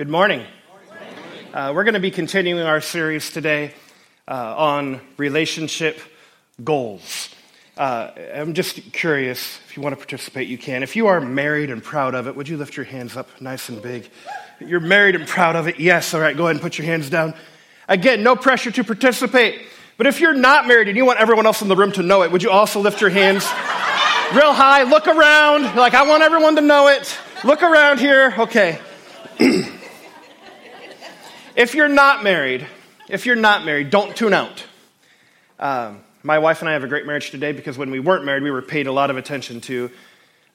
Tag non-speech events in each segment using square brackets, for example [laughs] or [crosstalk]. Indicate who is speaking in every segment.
Speaker 1: Good morning. Uh, we're going to be continuing our series today uh, on relationship goals. Uh, I'm just curious, if you want to participate, you can. If you are married and proud of it, would you lift your hands up nice and big? You're married and proud of it? Yes. All right, go ahead and put your hands down. Again, no pressure to participate. But if you're not married and you want everyone else in the room to know it, would you also lift your hands [laughs] real high? Look around. Like, I want everyone to know it. Look around here. Okay. [clears throat] if you're not married, if you're not married, don't tune out. Um, my wife and I have a great marriage today because when we weren't married, we were paid a lot of attention to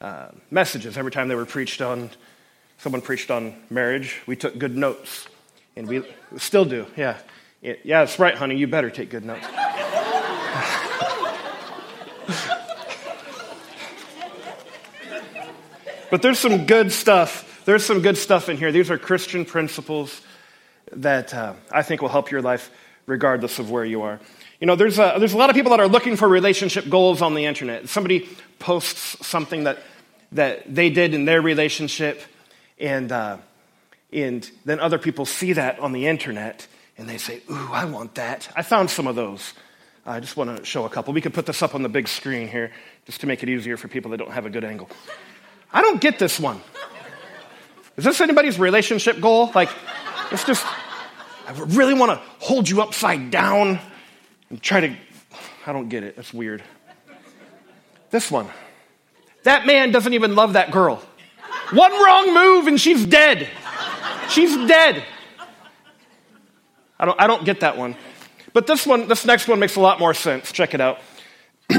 Speaker 1: uh, messages. Every time they were preached on, someone preached on marriage, we took good notes. And we still do, yeah. Yeah, that's right, honey, you better take good notes. [laughs] but there's some good stuff. There's some good stuff in here. These are Christian principles that uh, I think will help your life regardless of where you are. You know, there's a, there's a lot of people that are looking for relationship goals on the internet. Somebody posts something that, that they did in their relationship, and, uh, and then other people see that on the internet, and they say, Ooh, I want that. I found some of those. I just want to show a couple. We could put this up on the big screen here just to make it easier for people that don't have a good angle. I don't get this one. Is this anybody's relationship goal? Like, it's just, I really want to hold you upside down and try to, I don't get it. That's weird. This one. That man doesn't even love that girl. One wrong move and she's dead. She's dead. I don't, I don't get that one. But this one, this next one makes a lot more sense. Check it out. [coughs]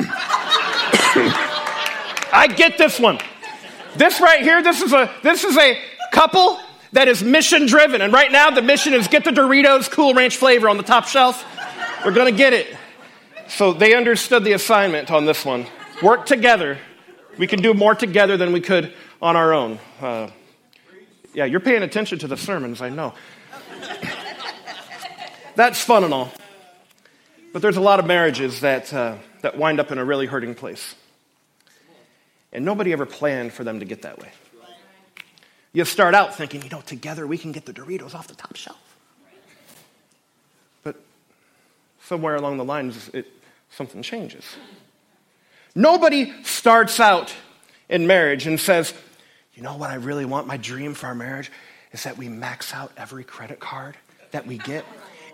Speaker 1: I get this one. This right here, this is a this is a couple that is mission driven. And right now, the mission is get the Doritos Cool Ranch flavor on the top shelf. We're going to get it. So they understood the assignment on this one. Work together. We can do more together than we could on our own. Uh, yeah, you're paying attention to the sermons, I know. [coughs] That's fun and all. But there's a lot of marriages that, uh, that wind up in a really hurting place. And nobody ever planned for them to get that way. You start out thinking, you know, together we can get the Doritos off the top shelf. But somewhere along the lines, it, something changes. Nobody starts out in marriage and says, you know what I really want? My dream for our marriage is that we max out every credit card that we get.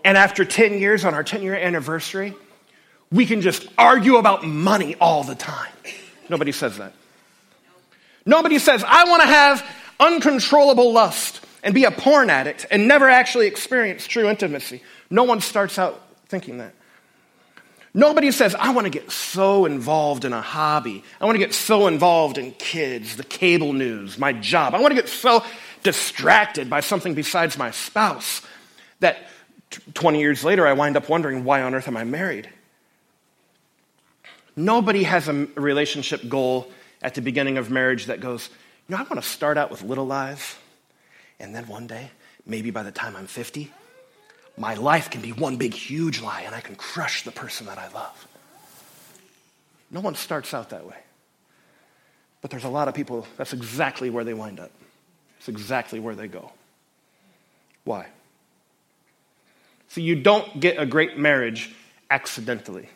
Speaker 1: And after 10 years, on our 10 year anniversary, we can just argue about money all the time. Nobody says that. Nobody says, I want to have uncontrollable lust and be a porn addict and never actually experience true intimacy. No one starts out thinking that. Nobody says, I want to get so involved in a hobby. I want to get so involved in kids, the cable news, my job. I want to get so distracted by something besides my spouse that 20 years later I wind up wondering, why on earth am I married? Nobody has a relationship goal at the beginning of marriage that goes, you know, I want to start out with little lies, and then one day, maybe by the time I'm 50, my life can be one big, huge lie, and I can crush the person that I love. No one starts out that way. But there's a lot of people, that's exactly where they wind up. It's exactly where they go. Why? So you don't get a great marriage accidentally.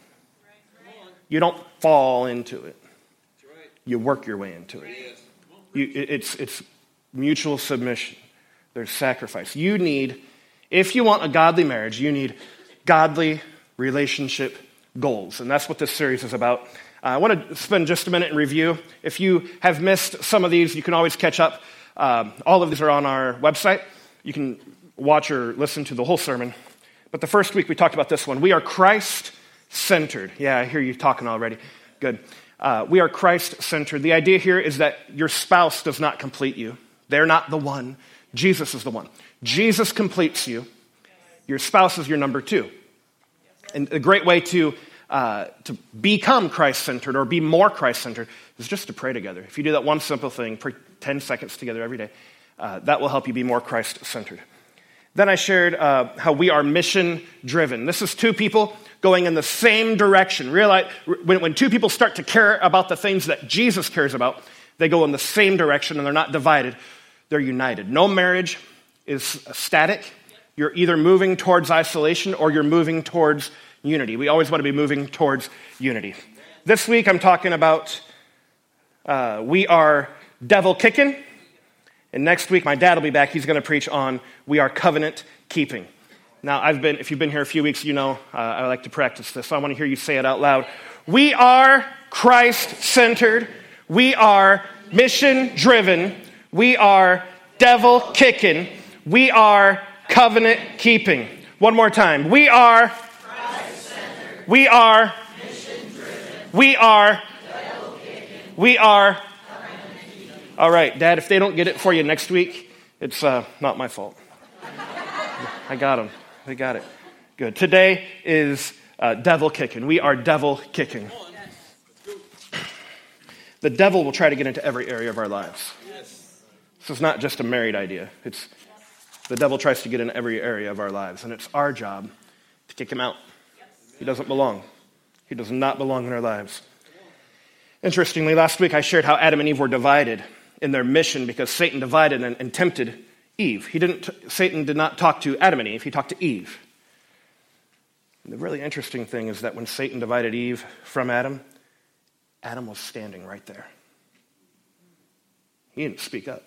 Speaker 1: You don't fall into it you work your way into it. You, it's, it's mutual submission, there's sacrifice. You need, if you want a godly marriage, you need godly relationship goals. And that's what this series is about. Uh, I want to spend just a minute in review. If you have missed some of these, you can always catch up. Um, all of these are on our website. You can watch or listen to the whole sermon. But the first week we talked about this one. We are Christ centered. Yeah, I hear you talking already. Good. Uh, we are Christ centered. The idea here is that your spouse does not complete you, they're not the one. Jesus is the one. Jesus completes you. Your spouse is your number two. And a great way to, uh, to become Christ centered or be more Christ centered is just to pray together. If you do that one simple thing, pray 10 seconds together every day, uh, that will help you be more Christ centered. Then I shared uh, how we are mission driven. This is two people going in the same direction. Realize when, when two people start to care about the things that Jesus cares about, they go in the same direction and they're not divided, they're united. No marriage is static. You're either moving towards isolation or you're moving towards unity. We always want to be moving towards unity. This week I'm talking about uh, we are devil kicking. And next week my dad will be back. He's going to preach on we are covenant keeping. Now, I've been, if you've been here a few weeks, you know uh, I like to practice this, so I want to hear you say it out loud. We are Christ centered. We are mission driven. We are devil kicking. We are covenant keeping. One more time. We are we are we are we are all right dad if they don't get it for you next week it's uh, not my fault [laughs] i got them they got it. Good. Today is uh, devil kicking. We are devil kicking. The devil will try to get into every area of our lives. This is not just a married idea. It's the devil tries to get in every area of our lives and it's our job to kick him out. He doesn't belong. He does not belong in our lives. Interestingly, last week I shared how Adam and Eve were divided in their mission because Satan divided and, and tempted Eve. He didn't, Satan did not talk to Adam and Eve, he talked to Eve. And the really interesting thing is that when Satan divided Eve from Adam, Adam was standing right there. He didn't speak up.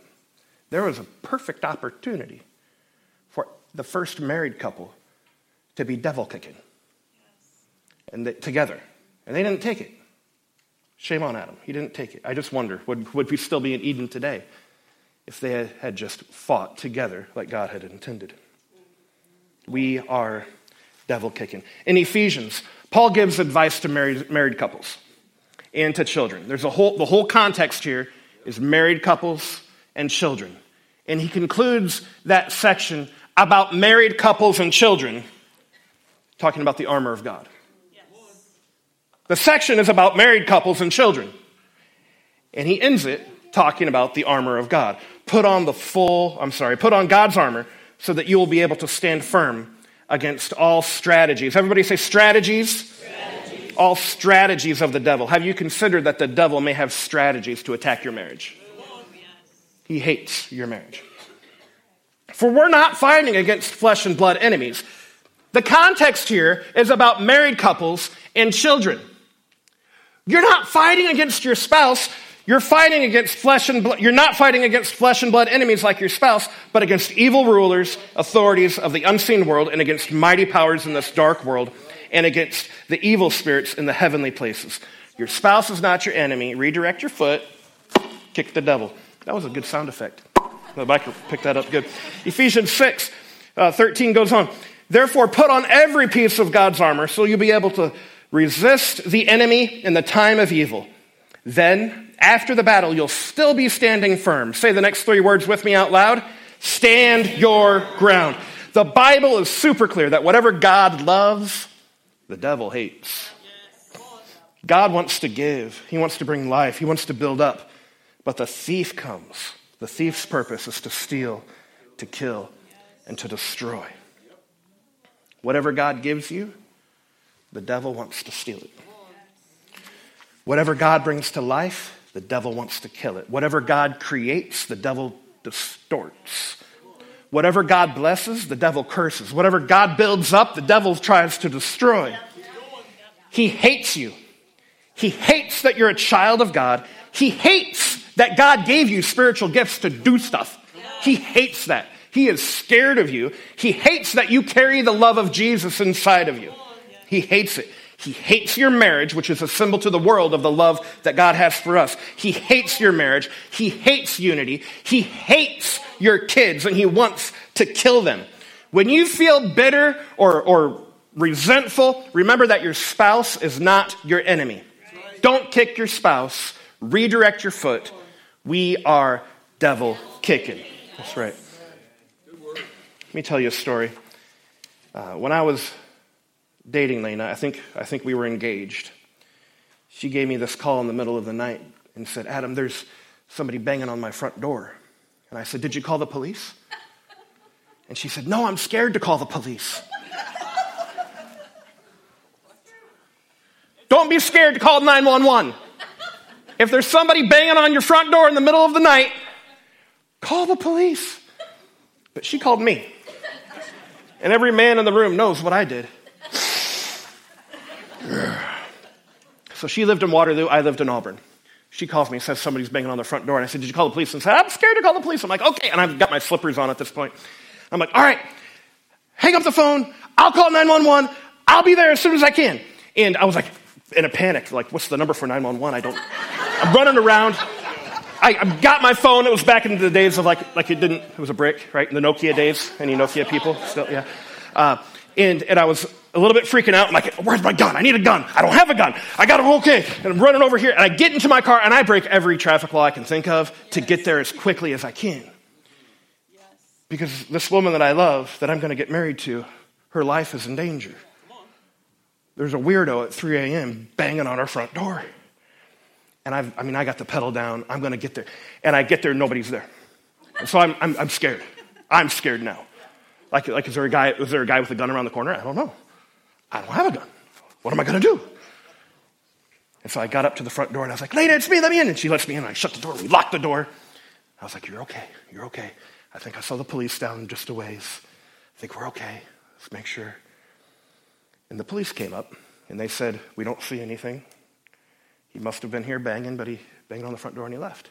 Speaker 1: There was a perfect opportunity for the first married couple to be devil kicking and they, together. And they didn't take it. Shame on Adam. He didn't take it. I just wonder would, would we still be in Eden today if they had, just fought together like God had intended? We are devil kicking. In Ephesians, Paul gives advice to married, married couples and to children. There's a whole, the whole context here is married couples and children. And he concludes that section about married couples and children, talking about the armor of God. The section is about married couples and children. And he ends it talking about the armor of God. Put on the full, I'm sorry, put on God's armor so that you will be able to stand firm against all strategies. Everybody say strategies. strategies. All strategies of the devil. Have you considered that the devil may have strategies to attack your marriage? He hates your marriage. For we're not fighting against flesh and blood enemies. The context here is about married couples and children. You're not fighting against your spouse. You're fighting against flesh and blood. You're not fighting against flesh and blood enemies like your spouse, but against evil rulers, authorities of the unseen world, and against mighty powers in this dark world, and against the evil spirits in the heavenly places. Your spouse is not your enemy. Redirect your foot, kick the devil. That was a good sound effect. The biker picked that up good. Ephesians 6 uh, 13 goes on. Therefore, put on every piece of God's armor so you'll be able to Resist the enemy in the time of evil. Then, after the battle, you'll still be standing firm. Say the next three words with me out loud. Stand your ground. The Bible is super clear that whatever God loves, the devil hates. God wants to give, He wants to bring life, He wants to build up. But the thief comes. The thief's purpose is to steal, to kill, and to destroy. Whatever God gives you, the devil wants to steal it. Whatever God brings to life, the devil wants to kill it. Whatever God creates, the devil distorts. Whatever God blesses, the devil curses. Whatever God builds up, the devil tries to destroy. He hates you. He hates that you're a child of God. He hates that God gave you spiritual gifts to do stuff. He hates that. He is scared of you. He hates that you carry the love of Jesus inside of you. He hates it. He hates your marriage, which is a symbol to the world of the love that God has for us. He hates your marriage. He hates unity. He hates your kids and he wants to kill them. When you feel bitter or, or resentful, remember that your spouse is not your enemy. Don't kick your spouse. Redirect your foot. We are devil kicking. That's right. Let me tell you a story. Uh, when I was dating Lena. I think, I think we were engaged. She gave me this call in the middle of the night and said, Adam, there's somebody banging on my front door. And I said, Did you call the police? And she said, No, I'm scared to call the police. Don't be scared to call 911. If there's somebody banging on your front door in the middle of the night, call the police. But she called me. And every man in the room knows what I did. So she lived in Waterloo, I lived in Auburn. She calls me and says somebody's banging on the front door. And I said, Did you call the police? And said, I'm scared to call the police. I'm like, Okay. And I've got my slippers on at this point. I'm like, All right, hang up the phone. I'll call 911. I'll be there as soon as I can. And I was like, in a panic, like, what's the number for 911? I don't. [laughs] I'm running around. I, I got my phone. It was back in the days of like, like it didn't, it was a brick, right? In the Nokia days. Any Nokia people still? Yeah. Uh, and, and I was a little bit freaking out. I'm like, where's my gun? I need a gun. I don't have a gun. I got it okay. And I'm running over here and I get into my car and I break every traffic law I can think of to get there as quickly as I can. Because this woman that I love, that I'm going to get married to, her life is in danger. There's a weirdo at 3 a.m. banging on our front door. And I've, i mean, I got the pedal down. I'm going to get there. And I get there, nobody's there. And so I'm, I'm, I'm scared. I'm scared now. Like, like is, there a guy, is there a guy with a gun around the corner? I don't know. I don't have a gun. What am I going to do? And so I got up to the front door and I was like, Lena, it's me, let me in. And she lets me in. I shut the door. We locked the door. I was like, You're okay. You're okay. I think I saw the police down just a ways. I think we're okay. Let's make sure. And the police came up and they said, We don't see anything. He must have been here banging, but he banged on the front door and he left.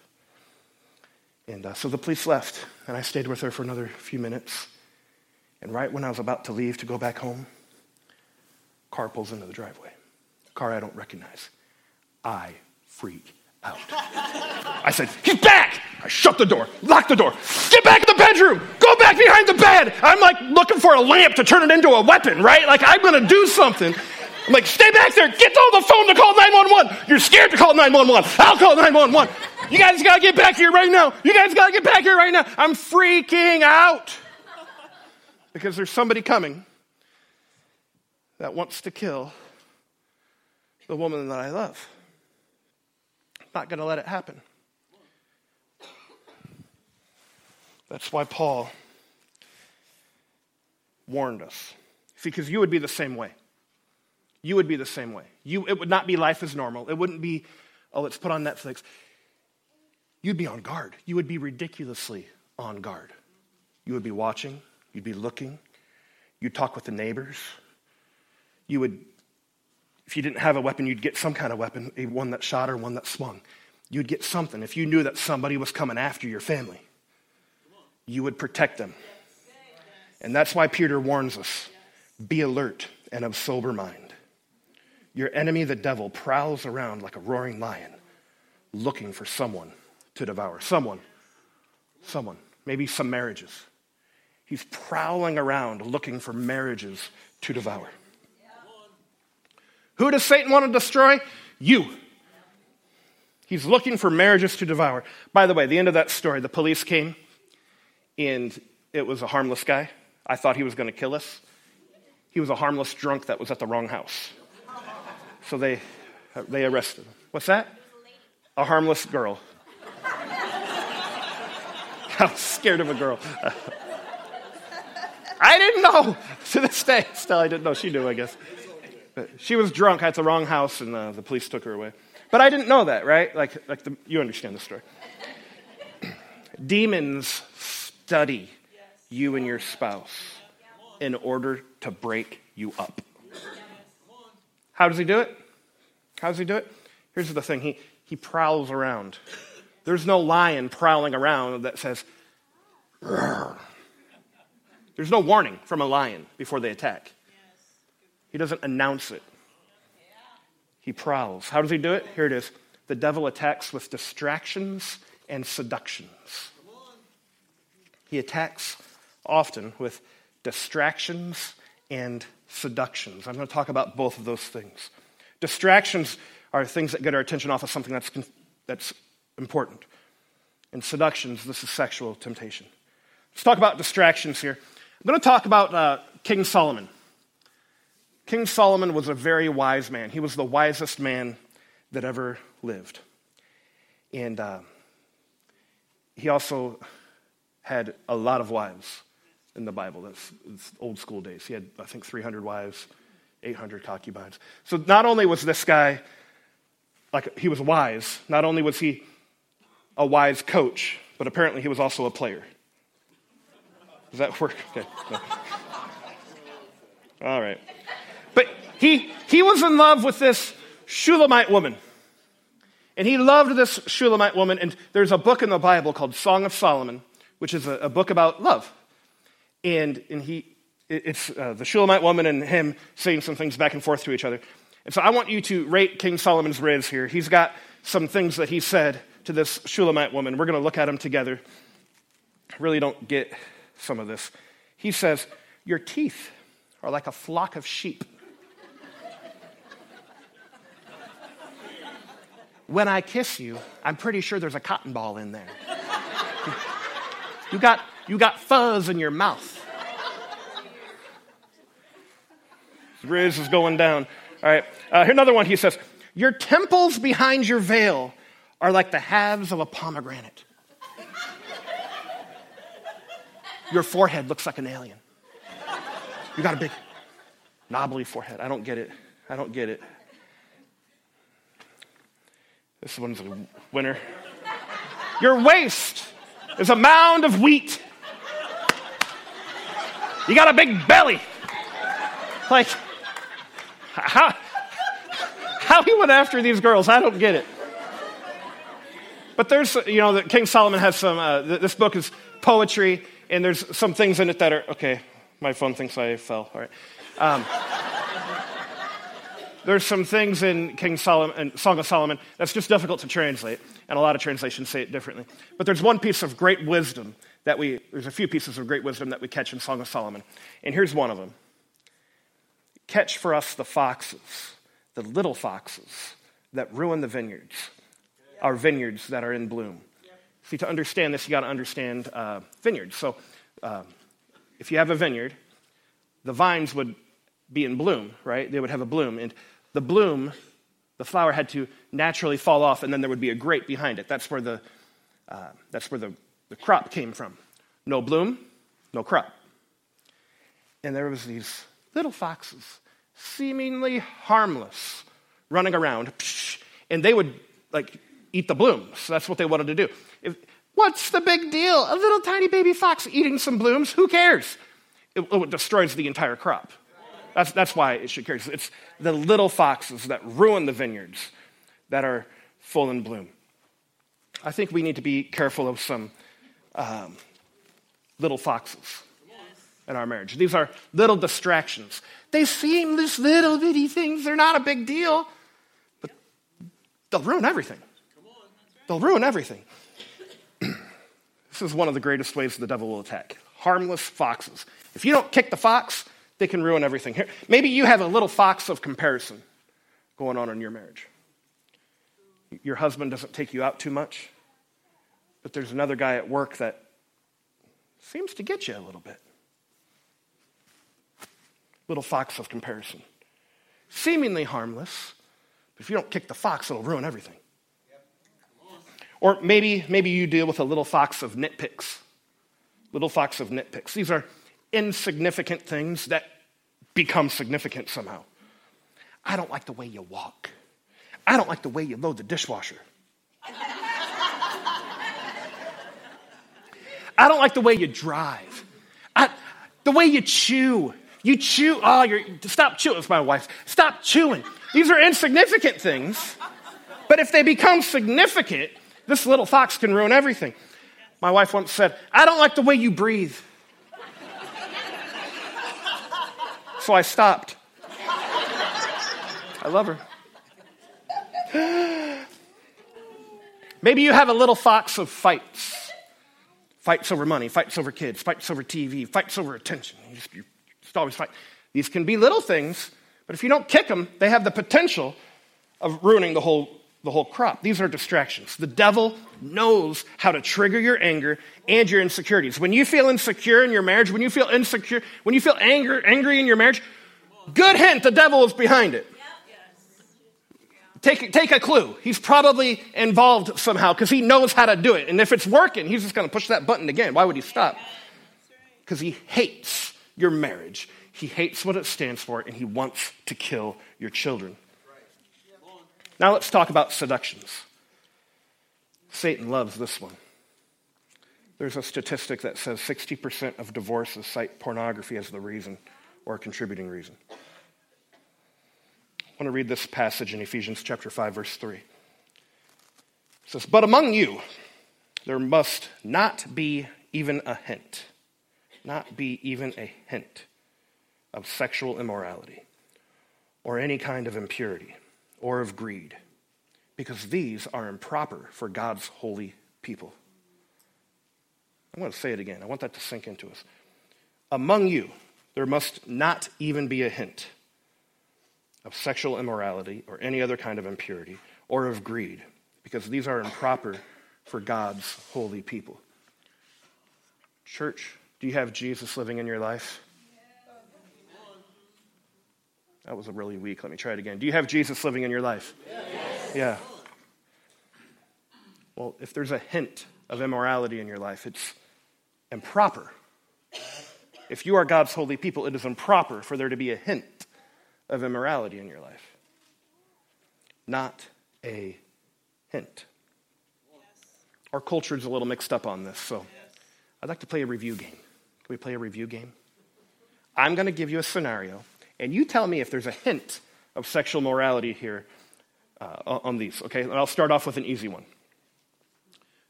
Speaker 1: And uh, so the police left, and I stayed with her for another few minutes. And right when I was about to leave to go back home, car pulls into the driveway. Car I don't recognize. I freak out. I said, He's back! I shut the door, lock the door, get back in the bedroom, go back behind the bed. I'm like looking for a lamp to turn it into a weapon, right? Like I'm gonna do something. I'm like, stay back there, get on the phone to call 911. You're scared to call 911. I'll call 911. You guys gotta get back here right now. You guys gotta get back here right now. I'm freaking out because there's somebody coming that wants to kill the woman that I love. I'm not going to let it happen. That's why Paul warned us. See, because you would be the same way. You would be the same way. You, it would not be life as normal. It wouldn't be, oh, let's put on Netflix. You'd be on guard. You would be ridiculously on guard. You would be watching. You'd be looking. You'd talk with the neighbors. You would, if you didn't have a weapon, you'd get some kind of weapon, a one that shot or one that swung. You'd get something. If you knew that somebody was coming after your family, you would protect them. And that's why Peter warns us be alert and of sober mind. Your enemy, the devil, prowls around like a roaring lion looking for someone to devour. Someone, someone, maybe some marriages. He's prowling around looking for marriages to devour. Who does Satan want to destroy? You. He's looking for marriages to devour. By the way, the end of that story, the police came and it was a harmless guy. I thought he was going to kill us. He was a harmless drunk that was at the wrong house. So they, they arrested him. What's that? A harmless girl. [laughs] I was scared of a girl. [laughs] I didn't know. [laughs] To this day, still, I didn't know. She knew, I guess. But she was drunk at the wrong house, and uh, the police took her away. But I didn't know that, right? Like, like the, you understand the story. [clears throat] Demons study you and your spouse in order to break you up. How does he do it? How does he do it? Here's the thing he, he prowls around. There's no lion prowling around that says, Rrr. There's no warning from a lion before they attack. He doesn't announce it. He prowls. How does he do it? Here it is. The devil attacks with distractions and seductions. He attacks often with distractions and seductions. I'm going to talk about both of those things. Distractions are things that get our attention off of something that's, that's important. And seductions, this is sexual temptation. Let's talk about distractions here. I'm going to talk about uh, King Solomon. King Solomon was a very wise man. He was the wisest man that ever lived. And uh, he also had a lot of wives in the Bible. That's, that's old school days. He had, I think, 300 wives, 800 concubines. So not only was this guy, like, he was wise, not only was he a wise coach, but apparently he was also a player. Does that work? Okay. No. All right. But he, he was in love with this Shulamite woman. And he loved this Shulamite woman. And there's a book in the Bible called Song of Solomon, which is a, a book about love. And, and he, it's uh, the Shulamite woman and him saying some things back and forth to each other. And so I want you to rate King Solomon's riz here. He's got some things that he said to this Shulamite woman. We're going to look at them together. I really don't get some of this. He says, Your teeth are like a flock of sheep. When I kiss you, I'm pretty sure there's a cotton ball in there. you, got, you got fuzz in your mouth. Riz is going down. All right. Uh, here another one. He says, Your temples behind your veil are like the halves of a pomegranate. Your forehead looks like an alien. You got a big, knobbly forehead. I don't get it. I don't get it. This one's a winner. Your waist is a mound of wheat. You got a big belly. Like, how, how he went after these girls, I don't get it. But there's, you know, King Solomon has some, uh, this book is poetry, and there's some things in it that are, okay, my phone thinks I fell, all right. Um, there's some things in King Solomon, Song of Solomon that's just difficult to translate, and a lot of translations say it differently. But there's one piece of great wisdom that we, there's a few pieces of great wisdom that we catch in Song of Solomon. And here's one of them Catch for us the foxes, the little foxes that ruin the vineyards, our vineyards that are in bloom. See, to understand this, you got to understand uh, vineyards. So, uh, if you have a vineyard, the vines would be in bloom, right? They would have a bloom. And the bloom, the flower had to naturally fall off, and then there would be a grape behind it. That's where the, uh, that's where the, the crop came from. No bloom, no crop. And there was these little foxes, seemingly harmless, running around, and they would like eat the blooms. That's what they wanted to do. If, what's the big deal? A little tiny baby fox eating some blooms? Who cares? It, it destroys the entire crop. That's, that's why it should care. It's the little foxes that ruin the vineyards that are full in bloom. I think we need to be careful of some um, little foxes in our marriage. These are little distractions. They seem these little bitty things, they're not a big deal, but they'll ruin everything. They'll ruin everything. [clears throat] this is one of the greatest ways the devil will attack harmless foxes. If you don't kick the fox, they can ruin everything. Here, maybe you have a little fox of comparison going on in your marriage. Your husband doesn't take you out too much, but there's another guy at work that seems to get you a little bit little fox of comparison. Seemingly harmless, but if you don't kick the fox, it'll ruin everything. Or maybe, maybe you deal with a little fox of nitpicks. Little fox of nitpicks. These are insignificant things that become significant somehow. I don't like the way you walk. I don't like the way you load the dishwasher. I don't like the way you drive. I, the way you chew. You chew, oh, you're, stop chewing. It's my wife. Stop chewing. These are insignificant things. But if they become significant, this little fox can ruin everything. My wife once said, I don't like the way you breathe. So I stopped. I love her. Maybe you have a little fox of fights fights over money, fights over kids, fights over TV, fights over attention. You just, you just always fight. These can be little things, but if you don't kick them, they have the potential of ruining the whole, the whole crop. These are distractions. The devil knows how to trigger your anger and your insecurities. When you feel insecure in your marriage, when you feel insecure, when you feel anger, angry in your marriage, good hint, the devil is behind it. Take, take a clue. He's probably involved somehow because he knows how to do it. And if it's working, he's just going to push that button again. Why would he stop? Because he hates your marriage. He hates what it stands for, and he wants to kill your children. Now let's talk about seductions. Satan loves this one. There's a statistic that says 60% of divorces cite pornography as the reason or a contributing reason. I want to read this passage in Ephesians chapter 5 verse 3. It says, "But among you there must not be even a hint, not be even a hint of sexual immorality or any kind of impurity or of greed, because these are improper for God's holy people." I want to say it again. I want that to sink into us. Among you, there must not even be a hint of sexual immorality or any other kind of impurity or of greed, because these are improper for God's holy people. Church, do you have Jesus living in your life? That was a really weak. Let me try it again. Do you have Jesus living in your life? Yes. Yeah. Well, if there's a hint of immorality in your life, it's improper. If you are God's holy people, it is improper for there to be a hint of immorality in your life. Not a hint. Our culture is a little mixed up on this, so I'd like to play a review game. Can we play a review game? I'm going to give you a scenario, and you tell me if there's a hint of sexual morality here uh, on these, okay? And I'll start off with an easy one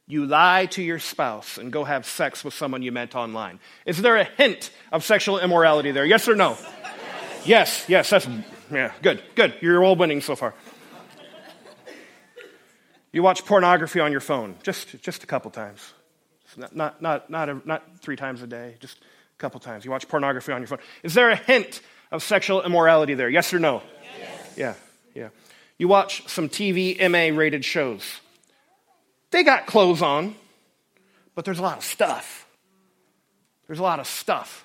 Speaker 1: you lie to your spouse and go have sex with someone you met online. Is there a hint of sexual immorality there? Yes or no? Yes, yes, that's, yeah, good, good. You're all winning so far. You watch pornography on your phone, just, just a couple times. Not, not, not, not, a, not three times a day, just a couple times. You watch pornography on your phone. Is there a hint of sexual immorality there? Yes or no? Yes. Yeah, yeah. You watch some TV MA rated shows. They got clothes on, but there's a lot of stuff. There's a lot of stuff.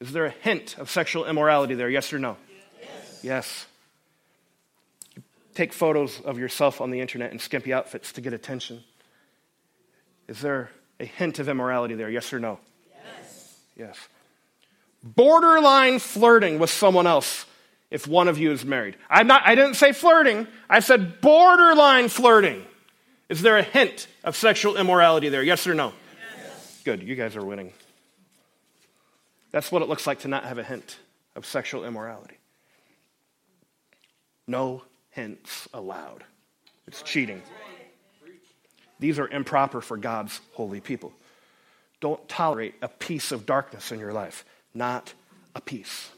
Speaker 1: Is there a hint of sexual immorality there? Yes or no? Yes. yes. You take photos of yourself on the internet in skimpy outfits to get attention. Is there a hint of immorality there? Yes or no? Yes. Yes. Borderline flirting with someone else if one of you is married. I'm not, I didn't say flirting, I said borderline flirting. Is there a hint of sexual immorality there? Yes or no? Yes. Good, you guys are winning. That's what it looks like to not have a hint of sexual immorality. No hints allowed. It's cheating. These are improper for God's holy people. Don't tolerate a piece of darkness in your life, not a piece.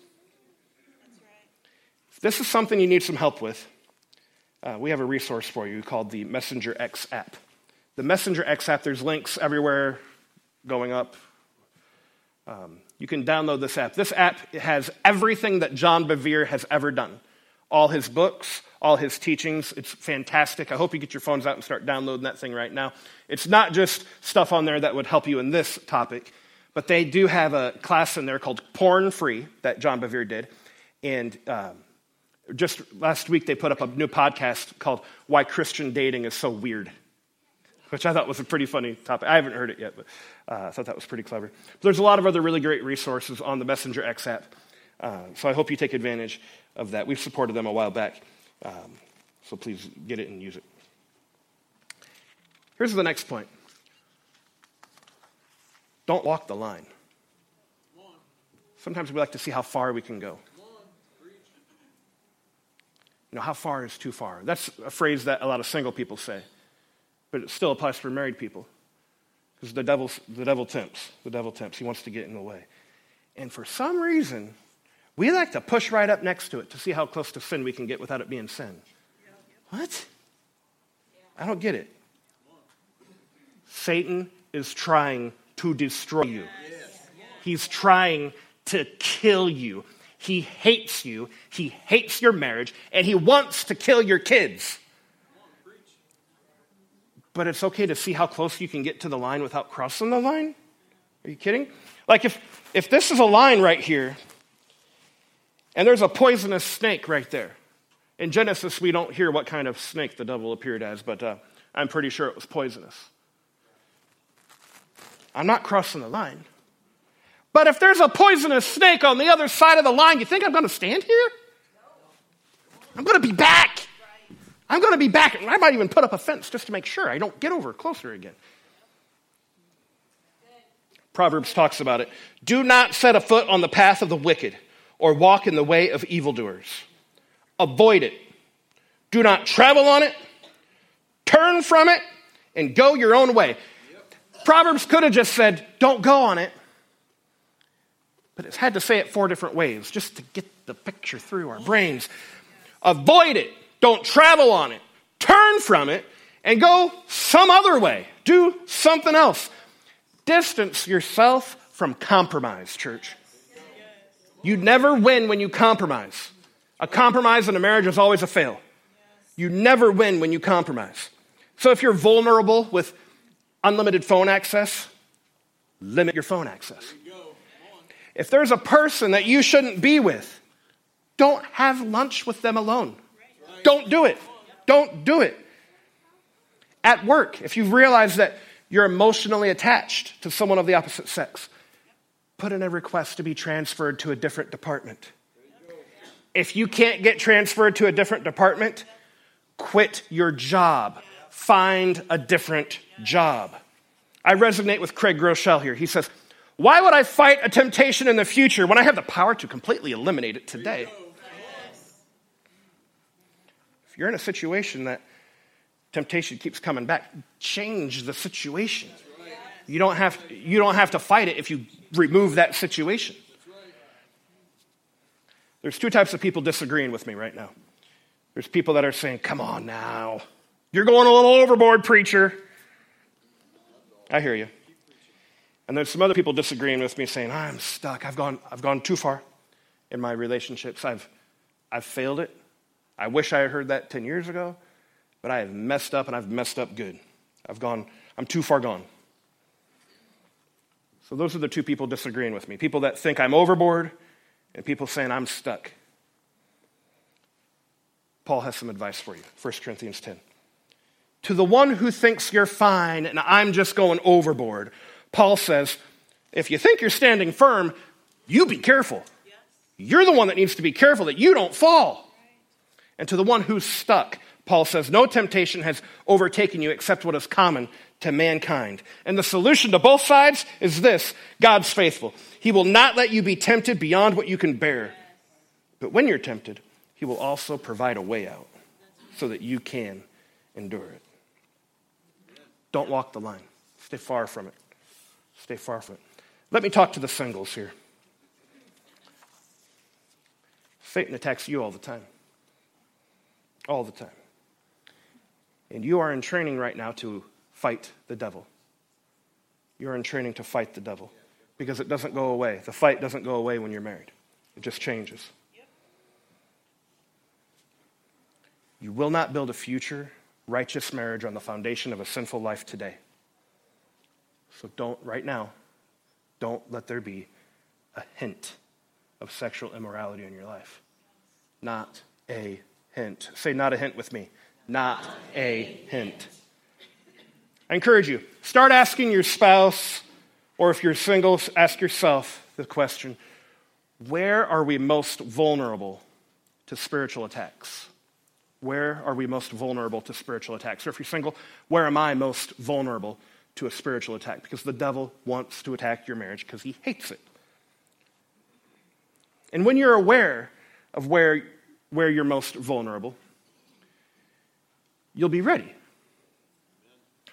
Speaker 1: If this is something you need some help with, uh, we have a resource for you called the Messenger X app. The Messenger X app, there's links everywhere going up. Um, you can download this app. This app has everything that John Bevere has ever done all his books, all his teachings. It's fantastic. I hope you get your phones out and start downloading that thing right now. It's not just stuff on there that would help you in this topic, but they do have a class in there called Porn Free that John Bevere did. And um, just last week, they put up a new podcast called Why Christian Dating is So Weird, which I thought was a pretty funny topic. I haven't heard it yet, but uh, I thought that was pretty clever. But there's a lot of other really great resources on the Messenger X app. Uh, so I hope you take advantage of that. We've supported them a while back, um, so please get it and use it. Here's the next point don't walk the line. Sometimes we like to see how far we can go. You know, how far is too far? That's a phrase that a lot of single people say, but it still applies for married people. Because the, devil, the devil tempts. The devil tempts. He wants to get in the way. And for some reason, we like to push right up next to it to see how close to sin we can get without it being sin. What? I don't get it. Satan is trying to destroy you. He's trying to kill you. He hates you, he hates your marriage, and he wants to kill your kids. But it's okay to see how close you can get to the line without crossing the line? Are you kidding? Like if, if this is a line right here, and there's a poisonous snake right there. In Genesis, we don't hear what kind of snake the devil appeared as, but uh, I'm pretty sure it was poisonous. I'm not crossing the line. But if there's a poisonous snake on the other side of the line, you think I'm going to stand here? I'm going to be back. I'm going to be back. I might even put up a fence just to make sure I don't get over closer again. Proverbs talks about it. Do not set a foot on the path of the wicked or walk in the way of evildoers. Avoid it. Do not travel on it. Turn from it and go your own way. Proverbs could have just said, don't go on it. But it's had to say it four different ways just to get the picture through our brains. Avoid it. Don't travel on it. Turn from it and go some other way. Do something else. Distance yourself from compromise, church. You never win when you compromise. A compromise in a marriage is always a fail. You never win when you compromise. So if you're vulnerable with unlimited phone access, limit your phone access. If there's a person that you shouldn't be with, don't have lunch with them alone. Don't do it. Don't do it. At work, if you realize that you're emotionally attached to someone of the opposite sex, put in a request to be transferred to a different department. If you can't get transferred to a different department, quit your job. Find a different job. I resonate with Craig Groeschel here. He says, Why would I fight a temptation in the future when I have the power to completely eliminate it today? If you're in a situation that temptation keeps coming back, change the situation. You don't have, you don't have to fight it if you remove that situation. There's two types of people disagreeing with me right now. There's people that are saying, Come on now. You're going a little overboard, preacher. I hear you. And there's some other people disagreeing with me saying, I'm stuck. I've gone, I've gone too far in my relationships. I've, I've failed it. I wish I had heard that 10 years ago, but I have messed up and I've messed up good. I've gone, I'm too far gone. So those are the two people disagreeing with me people that think I'm overboard and people saying I'm stuck. Paul has some advice for you 1 Corinthians 10. To the one who thinks you're fine and I'm just going overboard, Paul says, if you think you're standing firm, you be careful. You're the one that needs to be careful that you don't fall. And to the one who's stuck, Paul says, No temptation has overtaken you except what is common to mankind. And the solution to both sides is this God's faithful. He will not let you be tempted beyond what you can bear. But when you're tempted, He will also provide a way out so that you can endure it. Don't walk the line, stay far from it. Stay far from it. Let me talk to the singles here. Satan attacks you all the time all the time. And you are in training right now to fight the devil. You're in training to fight the devil because it doesn't go away. The fight doesn't go away when you're married, it just changes. You will not build a future righteous marriage on the foundation of a sinful life today. So don't, right now, don't let there be a hint of sexual immorality in your life. Not a hint. Say, not a hint with me. Not a hint. I encourage you, start asking your spouse, or if you're single, ask yourself the question where are we most vulnerable to spiritual attacks? Where are we most vulnerable to spiritual attacks? Or if you're single, where am I most vulnerable to a spiritual attack? Because the devil wants to attack your marriage because he hates it. And when you're aware of where where you're most vulnerable, you'll be ready.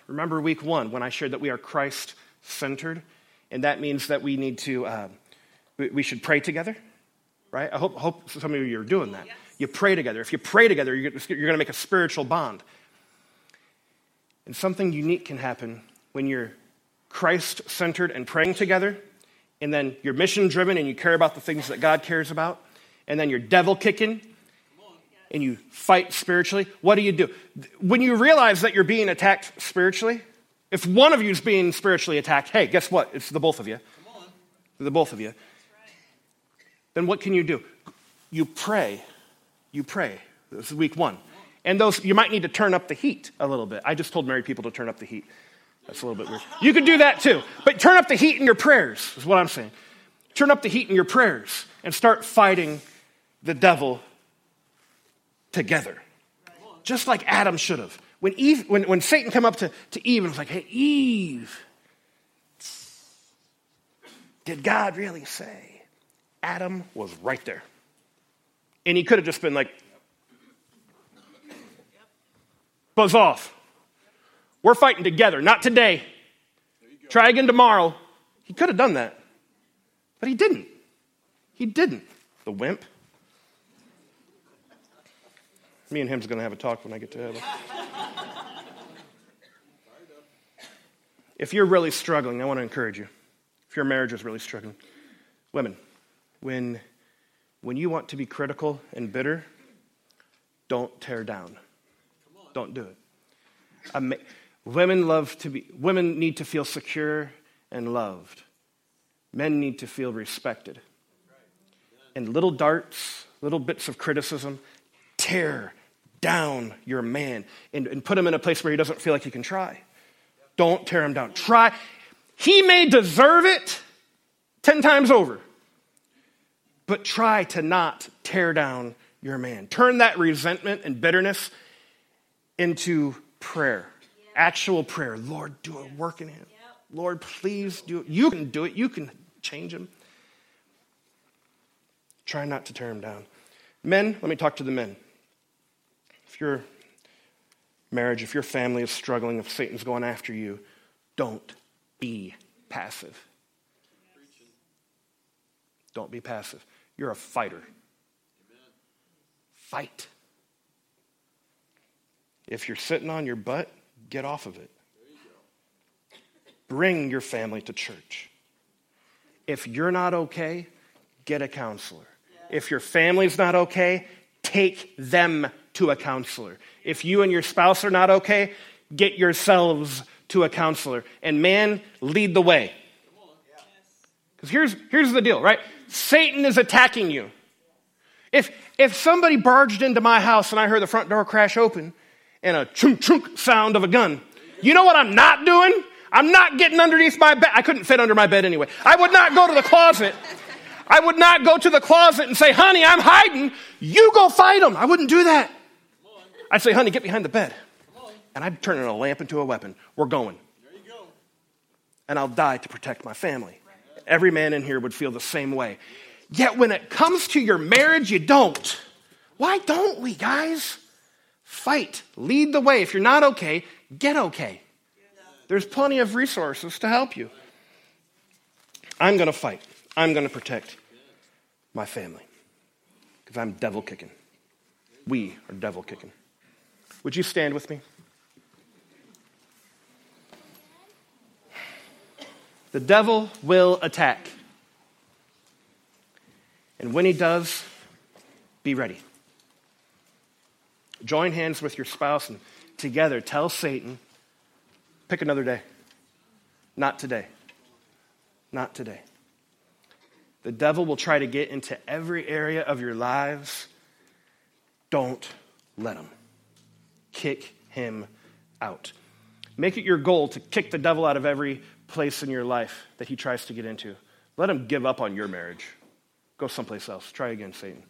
Speaker 1: Remember week one when I shared that we are Christ centered, and that means that we need to, uh, we should pray together, right? I hope, hope some of you are doing that. You pray together. If you pray together, you're, you're going to make a spiritual bond. And something unique can happen when you're Christ centered and praying together, and then you're mission driven and you care about the things that God cares about, and then you're devil kicking and you fight spiritually, what do you do? When you realize that you're being attacked spiritually, if one of you is being spiritually attacked, hey, guess what? It's the both of you. The both of you. Then what can you do? You pray. You pray. This is week one. And those you might need to turn up the heat a little bit. I just told married people to turn up the heat. That's a little bit weird. You can do that too. But turn up the heat in your prayers, is what I'm saying. Turn up the heat in your prayers and start fighting the devil together. Just like Adam should have. When, Eve, when, when Satan came up to, to Eve and was like, hey, Eve, Did God really say? Adam was right there. And he could have just been like, buzz off. We're fighting together, not today. Try again tomorrow. He could have done that, but he didn't. He didn't, the wimp. Me and him's going to have a talk when I get to heaven. if you're really struggling, I want to encourage you. If your marriage is really struggling, women, when, when you want to be critical and bitter, don't tear down. Don't do it. Women love to be, women need to feel secure and loved. Men need to feel respected. And little darts, little bits of criticism, tear down your man and, and put him in a place where he doesn't feel like he can try. Don't tear him down. Try. He may deserve it 10 times over, but try to not tear down your man. Turn that resentment and bitterness into prayer, actual prayer. Lord, do a work in him. Lord, please do it. You can do it. You can change him. Try not to tear him down. Men, let me talk to the men If your marriage, if your family is struggling, if Satan's going after you, don't be passive. Don't be passive. You're a fighter. Fight. If you're sitting on your butt, get off of it. Bring your family to church. If you're not okay, get a counselor. If your family's not okay, take them to a counselor. If you and your spouse are not okay, get yourselves to a counselor. And man, lead the way. Because here's, here's the deal, right? Satan is attacking you. If, if somebody barged into my house and I heard the front door crash open and a chunk chunk sound of a gun, you know what I'm not doing? I'm not getting underneath my bed. I couldn't fit under my bed anyway. I would not go to the closet I would not go to the closet and say, honey, I'm hiding. You go fight them. I wouldn't do that. I'd say, honey, get behind the bed. And I'd turn a lamp into a weapon. We're going. There you go. And I'll die to protect my family. Every man in here would feel the same way. Yet when it comes to your marriage, you don't. Why don't we, guys? Fight. Lead the way. If you're not okay, get okay. There's plenty of resources to help you. I'm going to fight. I'm going to protect my family because I'm devil kicking. We are devil kicking. Would you stand with me? The devil will attack. And when he does, be ready. Join hands with your spouse and together tell Satan, pick another day. Not today. Not today. The devil will try to get into every area of your lives. Don't let him. Kick him out. Make it your goal to kick the devil out of every place in your life that he tries to get into. Let him give up on your marriage. Go someplace else. Try again, Satan.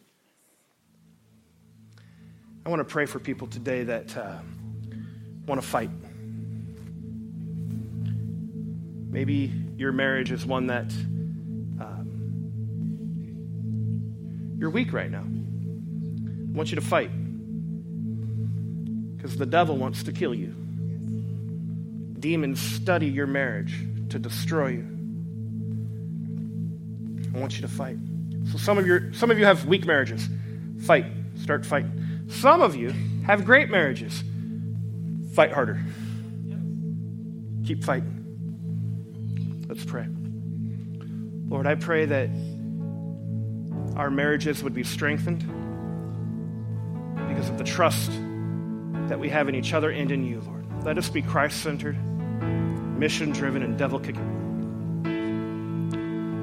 Speaker 1: I want to pray for people today that uh, want to fight. Maybe your marriage is one that You're weak right now. I want you to fight because the devil wants to kill you. Demons study your marriage to destroy you. I want you to fight. So some of your some of you have weak marriages. Fight. Start fighting. Some of you have great marriages. Fight harder. Keep fighting. Let's pray. Lord, I pray that our marriages would be strengthened because of the trust that we have in each other and in you, Lord. Let us be Christ centered, mission driven, and devil kicking.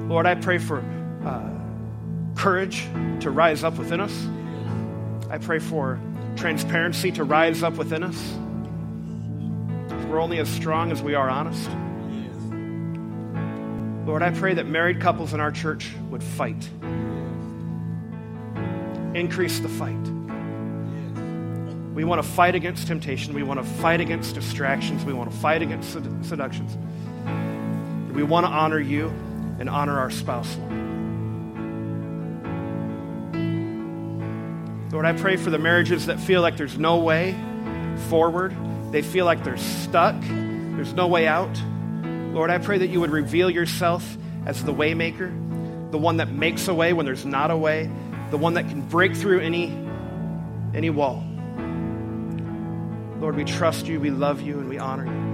Speaker 1: Lord, I pray for uh, courage to rise up within us. I pray for transparency to rise up within us. We're only as strong as we are honest. Lord, I pray that married couples in our church would fight increase the fight. We want to fight against temptation. We want to fight against distractions. We want to fight against seductions. We want to honor you. and honor our spouse, Lord. Lord, I pray for the marriages that feel like there's no way forward. They feel like they're stuck. There's no way out. Lord, I pray that you would reveal yourself as the waymaker, the one that makes a way when there's not a way, the one that can break through any any wall. Lord, we trust you, we love you, and we honor you.